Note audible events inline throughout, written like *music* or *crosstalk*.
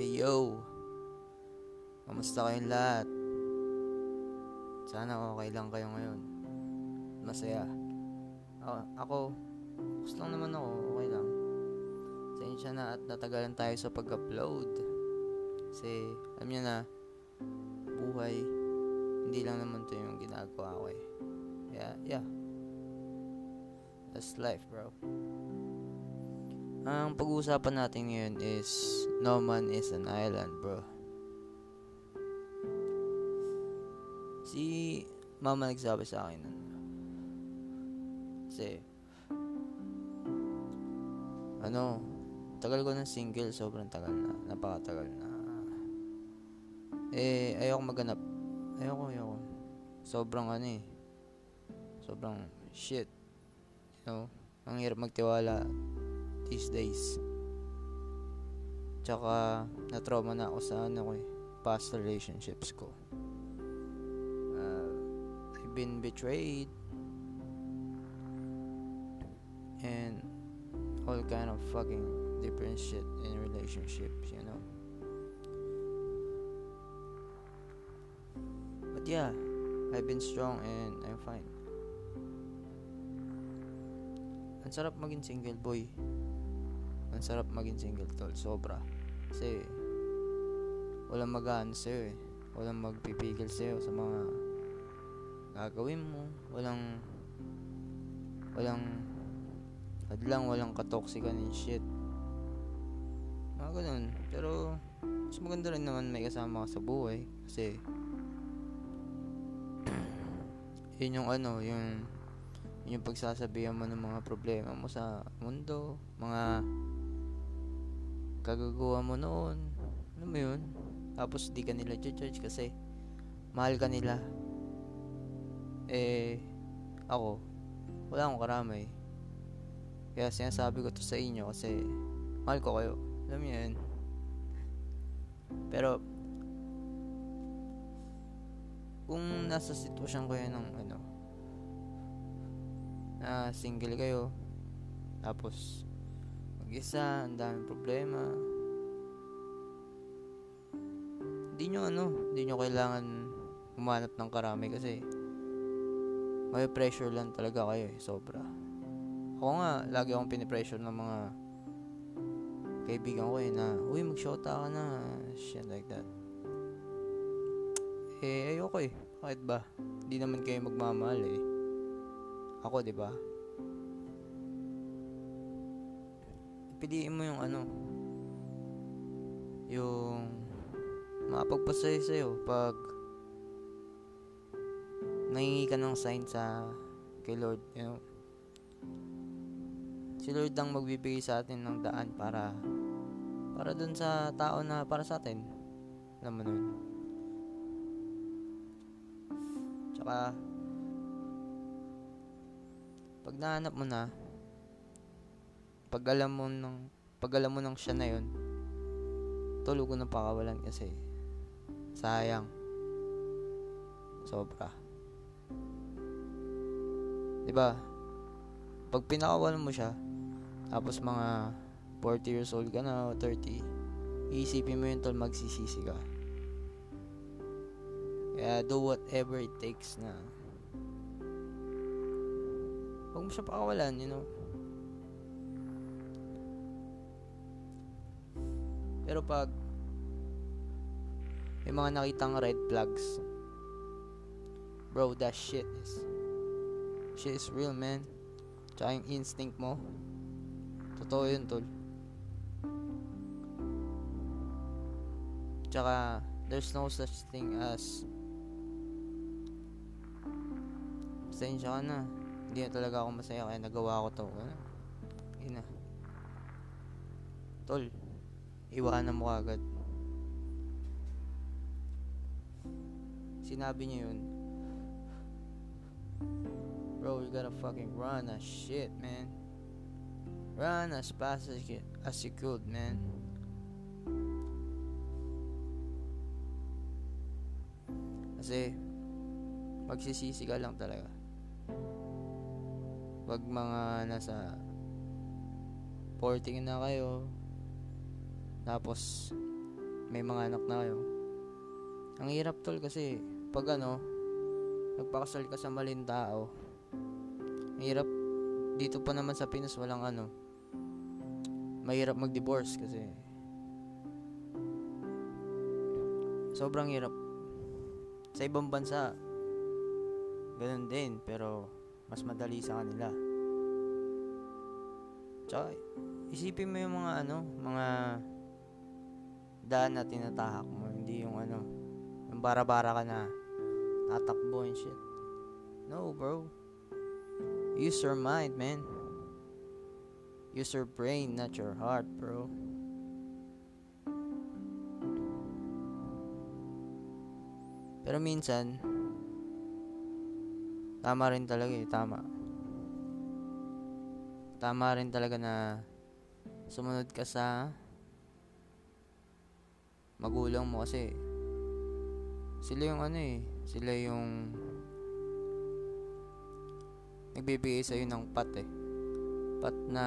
Hey yo! Kamusta kayong lahat? Sana okay lang kayo ngayon. Masaya. Ako, ako gusto lang naman ako, okay lang. Sensya na at natagalan tayo sa pag-upload. Kasi, alam niyo na, buhay, hindi lang naman to yung ginagawa ko eh. Yeah, yeah. That's life, bro. Ang pag-uusapan natin ngayon is No Man is an Island, bro. Si mama nagsabi sa akin nun. Kasi, ano, tagal ko ng single, sobrang tagal na, napakatagal na. Eh, ayoko maganap. Ayoko, ayoko. Sobrang ano eh. Sobrang shit. You know, ang hirap magtiwala these days. Tsaka, na-trauma na ako sa ano ko eh, past relationships ko. Uh, I've been betrayed. And all kind of fucking different shit in relationships, you know. But yeah, I've been strong and I'm fine. Ang sarap maging single boy. Ang sarap maging single tol, sobra. Kasi walang magaan sa'yo eh. Walang magpipigil sa'yo sa mga gagawin mo. Walang walang hadlang, walang katoksikan and shit. Mga ganun. Pero mas maganda rin naman may kasama ka sa buhay. Kasi *clears throat* yun yung ano, yung yung pagsasabihan mo ng mga problema mo sa mundo, mga kagagawa mo noon. Ano mo yun? Tapos di ka nila judge kasi mahal ka nila. Eh, ako, wala akong karamay. Kaya sinasabi ko to sa inyo kasi mahal ko kayo. Alam niyo yun. Pero, kung nasa sitwasyon kayo ng ano, na single kayo, tapos mag-isa, ang daming problema, hindi nyo ano, hindi nyo kailangan humanap ng karami kasi may pressure lang talaga kayo eh, sobra. Ako nga, lagi akong pinipressure ng mga kaibigan ko eh na, uy, mag-shota ka na, shit like that. Eh, ayoko eh. Bakit ba? Hindi naman kayo magmamahal eh. Ako, di ba? Piliin mo yung ano, yung mapagpasaya sa'yo pag nangingi ka ng sign sa kay Lord, you know. Si Lord ang magbibigay sa atin ng daan para para dun sa tao na para sa atin. Alam mo nun. Tsaka pag nahanap mo na pag alam mo ng pag alam mo ng siya na yun tulog ko na pakawalan kasi sayang. Sobra. Di ba? Pag pinakawalan mo siya tapos mga 40 years old ka na o 30 iisipin mo yun tol magsisisi ka. Kaya do whatever it takes na huwag mo siya pakawalan you know Pero pag may mga nakitang red flags, bro, that shit is shit is real, man. Tsaka yung instinct mo, totoo yun, tol. Tsaka, there's no such thing as pasensya ka na. Hindi na talaga ako masaya kaya nagawa ko to. Ano? Yun. Tol, iwanan mo agad. Sinabi niya yun. Bro, you gotta fucking run as shit, man. Run as fast as you, as you could, man. Kasi, magsisisi ka lang talaga. Pag mga nasa 40 na kayo, tapos may mga anak na kayo. Ang hirap tol kasi pag ano, nagpakasal ka sa maling tao, ang hirap dito pa naman sa Pinas walang ano, mahirap mag-divorce kasi sobrang hirap. Sa ibang bansa, ganun din, pero mas madali sa kanila. Tsaka, isipin mo yung mga ano, mga daan na tinatahak mo, hindi yung ano, yung bara-bara ka na tatakbo and shit. No, bro. Use your mind, man. Use your brain, not your heart, bro. Pero minsan, tama rin talaga eh, tama. Tama rin talaga na sumunod ka sa magulang mo kasi sila yung ano eh, sila yung nagbibigay sa'yo ng pat eh. Pat na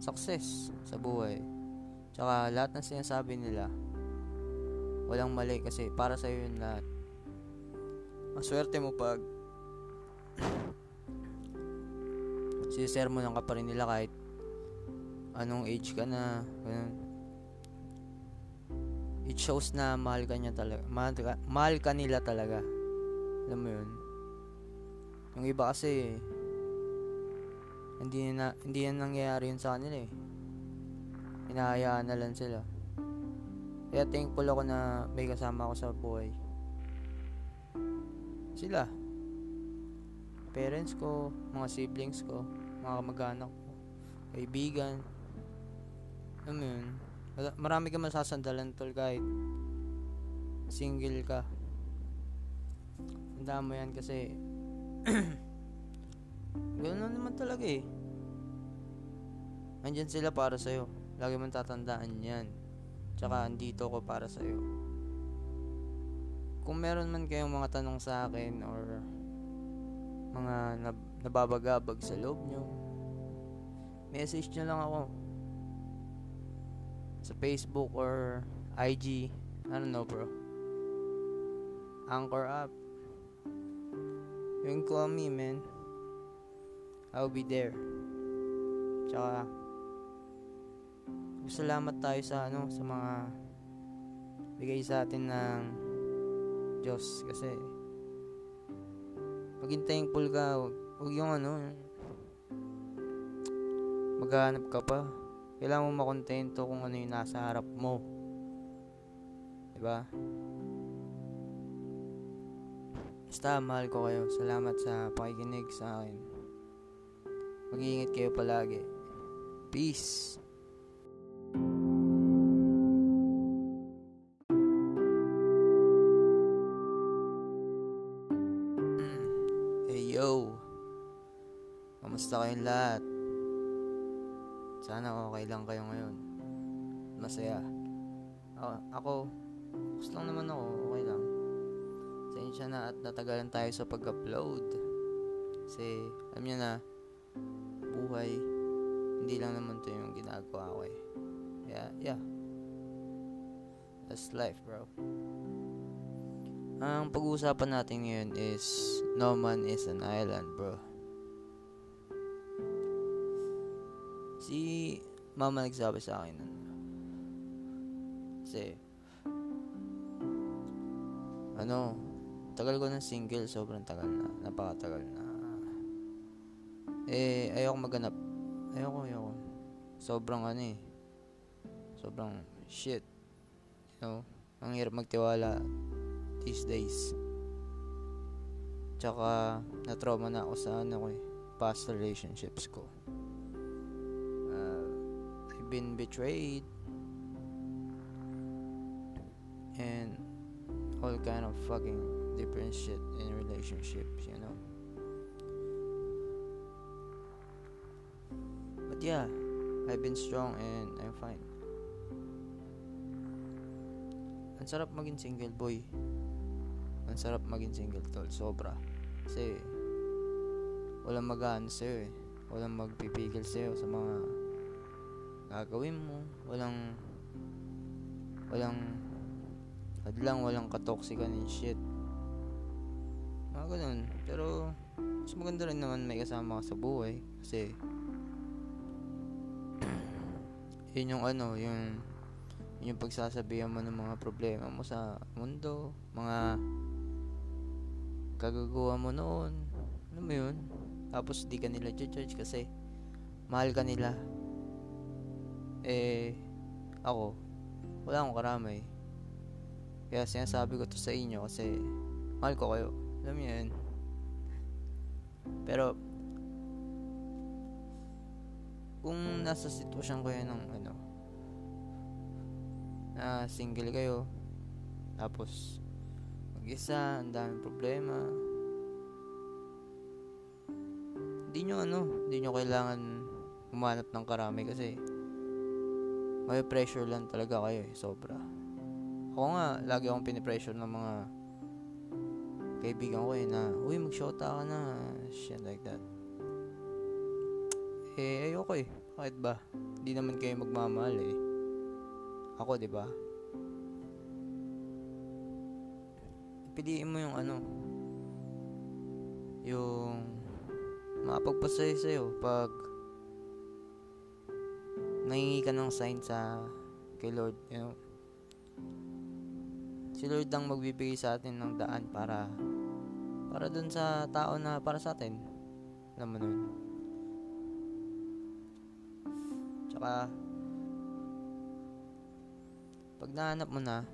success sa buhay. Tsaka lahat ng sinasabi nila, walang mali kasi para sa'yo yun lahat. Maswerte mo pag *coughs* sisermonan ka pa rin nila kahit anong age ka na. Ganun. It shows na mahal ka niya talaga. Mahal ka, mahal ka nila talaga. Alam mo yun? Yung iba kasi hindi na hindi na nangyayari yun sa kanila eh. Hinahayaan na lang sila. Kaya thankful ako na may kasama ako sa buhay. Sila. Parents ko, mga siblings ko, mga kamag-anak ko, kaibigan. Mo yun? Marami ka masasandalan tol kahit single ka. Tandaan mo yan kasi *clears throat* Ganun naman talaga eh. Andyan sila para sa'yo. Lagi mong tatandaan yan. Tsaka andito ko para sa'yo. Kung meron man kayong mga tanong sa akin or mga nab- nababagabag sa loob nyo, message nyo lang ako sa Facebook or IG. I don't know bro. Anchor app. You can call me man. I'll be there. Tsaka, salamat tayo sa ano, sa mga bigay sa atin ng Diyos kasi maging thankful ka, wag, wag yung ano, maghanap ka pa. Kailangan mo makontento kung ano yung nasa harap mo. Diba? Basta, mahal ko kayo. Salamat sa pakikinig sa akin. Mag-iingat kayo palagi. Peace. Hey yo. Kamusta kayong lahat? Sana okay lang kayo ngayon. Masaya. Ako, ako gusto lang naman ako, okay lang. Sensya na at natagalan tayo sa pag-upload. Kasi, alam niyo na, buhay, hindi lang naman to yung ginagawa ko eh. Yeah, yeah. That's life, bro. Ang pag-uusapan natin ngayon is No Man is an Island, bro. Si mama nagsabi sa akin nun. Kasi, ano, tagal ko ng single, sobrang tagal na, napakatagal na. Eh, ayoko maganap. Ayoko, ayoko. Sobrang ano eh. Sobrang shit. You know, ang hirap magtiwala these days. Tsaka, na-trauma na ako sa ano ko eh, past relationships ko. Been betrayed. And all kind of fucking different shit in relationships, you know. But yeah, I've been strong and I'm fine. Ang sarap maging single boy. Ang sarap maging single tol, sobra. Kasi walang mag-ano sa'yo eh. Walang magpipigil sa'yo sa mga gagawin mo. Walang walang hadlang, walang katoxican and shit. Mga ganun. Pero, mas maganda rin naman may kasama ka sa buhay. Kasi, *clears throat* yun yung ano, yung yung pagsasabihan mo ng mga problema mo sa mundo, mga kagagawa mo noon. Ano mo yun? Tapos di ka nila judge kasi mahal ka nila. Eh, ako, wala akong karamay. Kaya sinasabi ko to sa inyo kasi mahal ko kayo. Alam niyo yun. Pero, kung nasa sitwasyon kayo ng ano na single kayo tapos mag-isa ang daming problema hindi nyo ano hindi nyo kailangan humanap ng karami kasi may pressure lang talaga kayo eh sobra ako nga lagi akong pinipressure ng mga kaibigan ko eh na uy magshota ka na shit like that eh, ayoko eh. Bakit ba? Hindi naman kayo magmamahal eh. Ako, di ba? Piliin mo yung ano, yung makapagpasaya sa'yo pag nangingi ka ng sign sa kay Lord, you know. Si Lord ang magbibigay sa atin ng daan para para dun sa tao na para sa atin. Alam mo nun. Tsaka, pag nahanap mo na,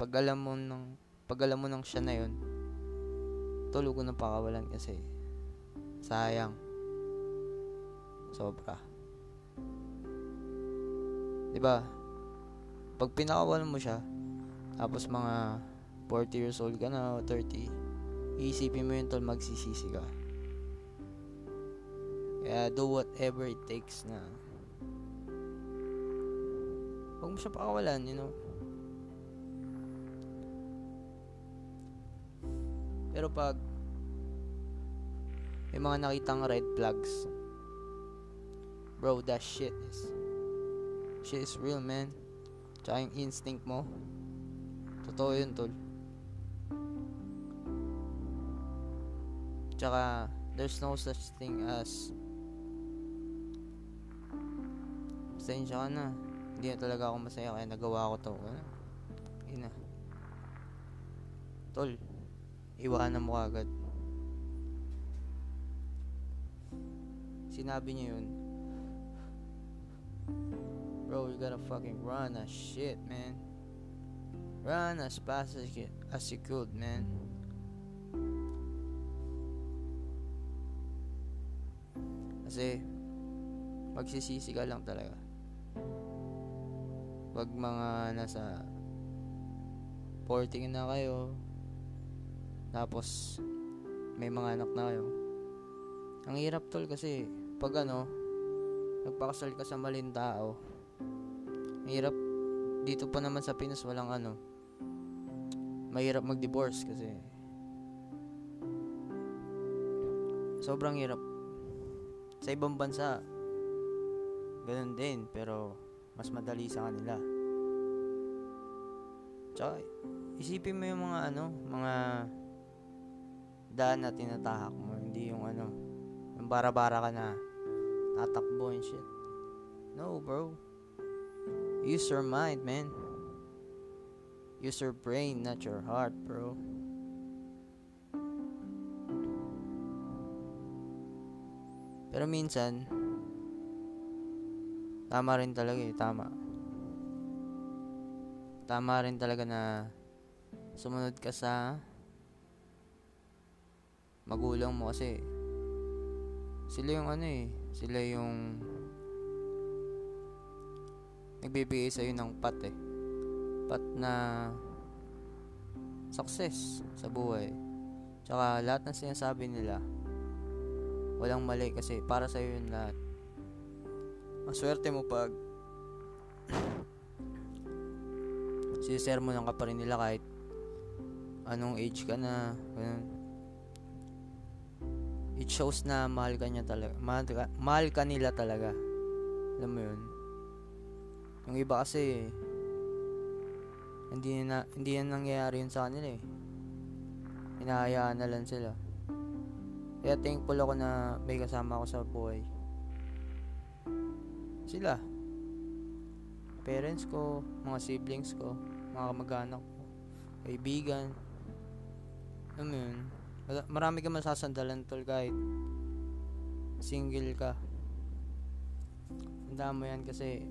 pag alam mo ng, pag alam mo ng siya na yun, tulog ko ng pakawalan kasi, sayang. Sobra. 'Di ba? Pag pinakawalan mo siya, tapos mga 40 years old ka na o 30, iisipin mo yun tol magsisisi ka. Kaya do whatever it takes na huwag mo siya pakawalan, you know. Pero pag may mga nakitang red flags, bro, that shit is shit is real, man. Tsaka yung instinct mo, totoo yun, tol. Tsaka, there's no such thing as pasensya ka na. Hindi na talaga ako masaya kaya nagawa ko to. Ano? Ina. Tol, iwanan mo agad. Sinabi niya yun. Bro, you gotta fucking run as shit, man. Run as fast as you, as you could, man. Kasi, magsisisi ka lang talaga. Pag mga nasa 40 na kayo, tapos may mga anak na kayo. Ang hirap tol kasi pag ano, nagpakasal ka sa maling tao, ang hirap dito pa naman sa Pinas walang ano, mahirap mag-divorce kasi sobrang hirap. Sa ibang bansa, ganun din, pero mas madali sa kanila. Tsaka, isipin mo yung mga ano, mga daan na tinatahak mo, hindi yung ano, yung bara-bara ka na tatakbo and shit. No, bro. Use your mind, man. Use your brain, not your heart, bro. Pero minsan, tama rin talaga eh, tama. Tama rin talaga na sumunod ka sa magulang mo kasi sila yung ano eh, sila yung nagbibigay sa'yo ng pat eh. Pat na success sa buhay. Tsaka lahat ng sinasabi nila, walang mali kasi para sa'yo yun lahat. Maswerte mo pag *clears throat* sinisermonan ka pa rin nila kahit anong age ka na. Ganun. It shows na mahal ka niya talaga. Mahal ka, mahal ka nila talaga. Alam mo yun? Yung iba kasi Hindi na hindi yan nangyayari yun sa kanila eh. Hinahayaan na lang sila. Kaya thankful ako na may kasama ako sa buhay. Sila. Parents ko, mga siblings ko, mga kamag-anak ko, kaibigan. Alam mo yun, mara- marami ka masasandalan tol kahit single ka. Tandaan mo yan kasi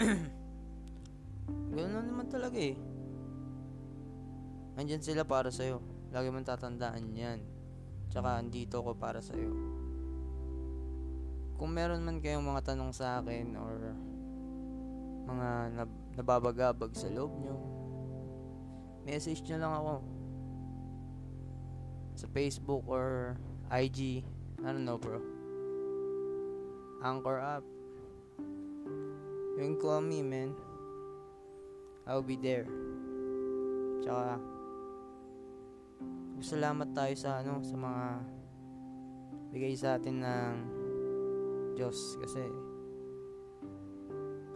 *clears throat* Ganun lang naman talaga eh. Andyan sila para sa'yo. Lagi mong tatandaan yan. Tsaka andito ko para sa'yo. Kung meron man kayong mga tanong sa akin or mga nab- nababagabag sa loob nyo, message nyo lang ako sa Facebook or IG. I don't know bro. Anchor app. You can call me man. I'll be there. Tsaka, salamat tayo sa ano, sa mga bigay sa atin ng Diyos kasi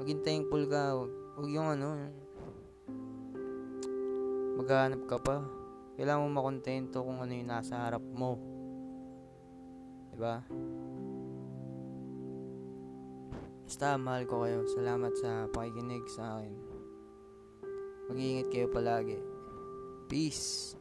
maging thankful ka, wag, wag yung ano, maghanap ka pa. Kailangan mo makontento kung ano yung nasa harap mo. 'Di ba? Basta, mahal ko kayo. Salamat sa pakikinig sa akin. Mag-iingat kayo palagi. Peace.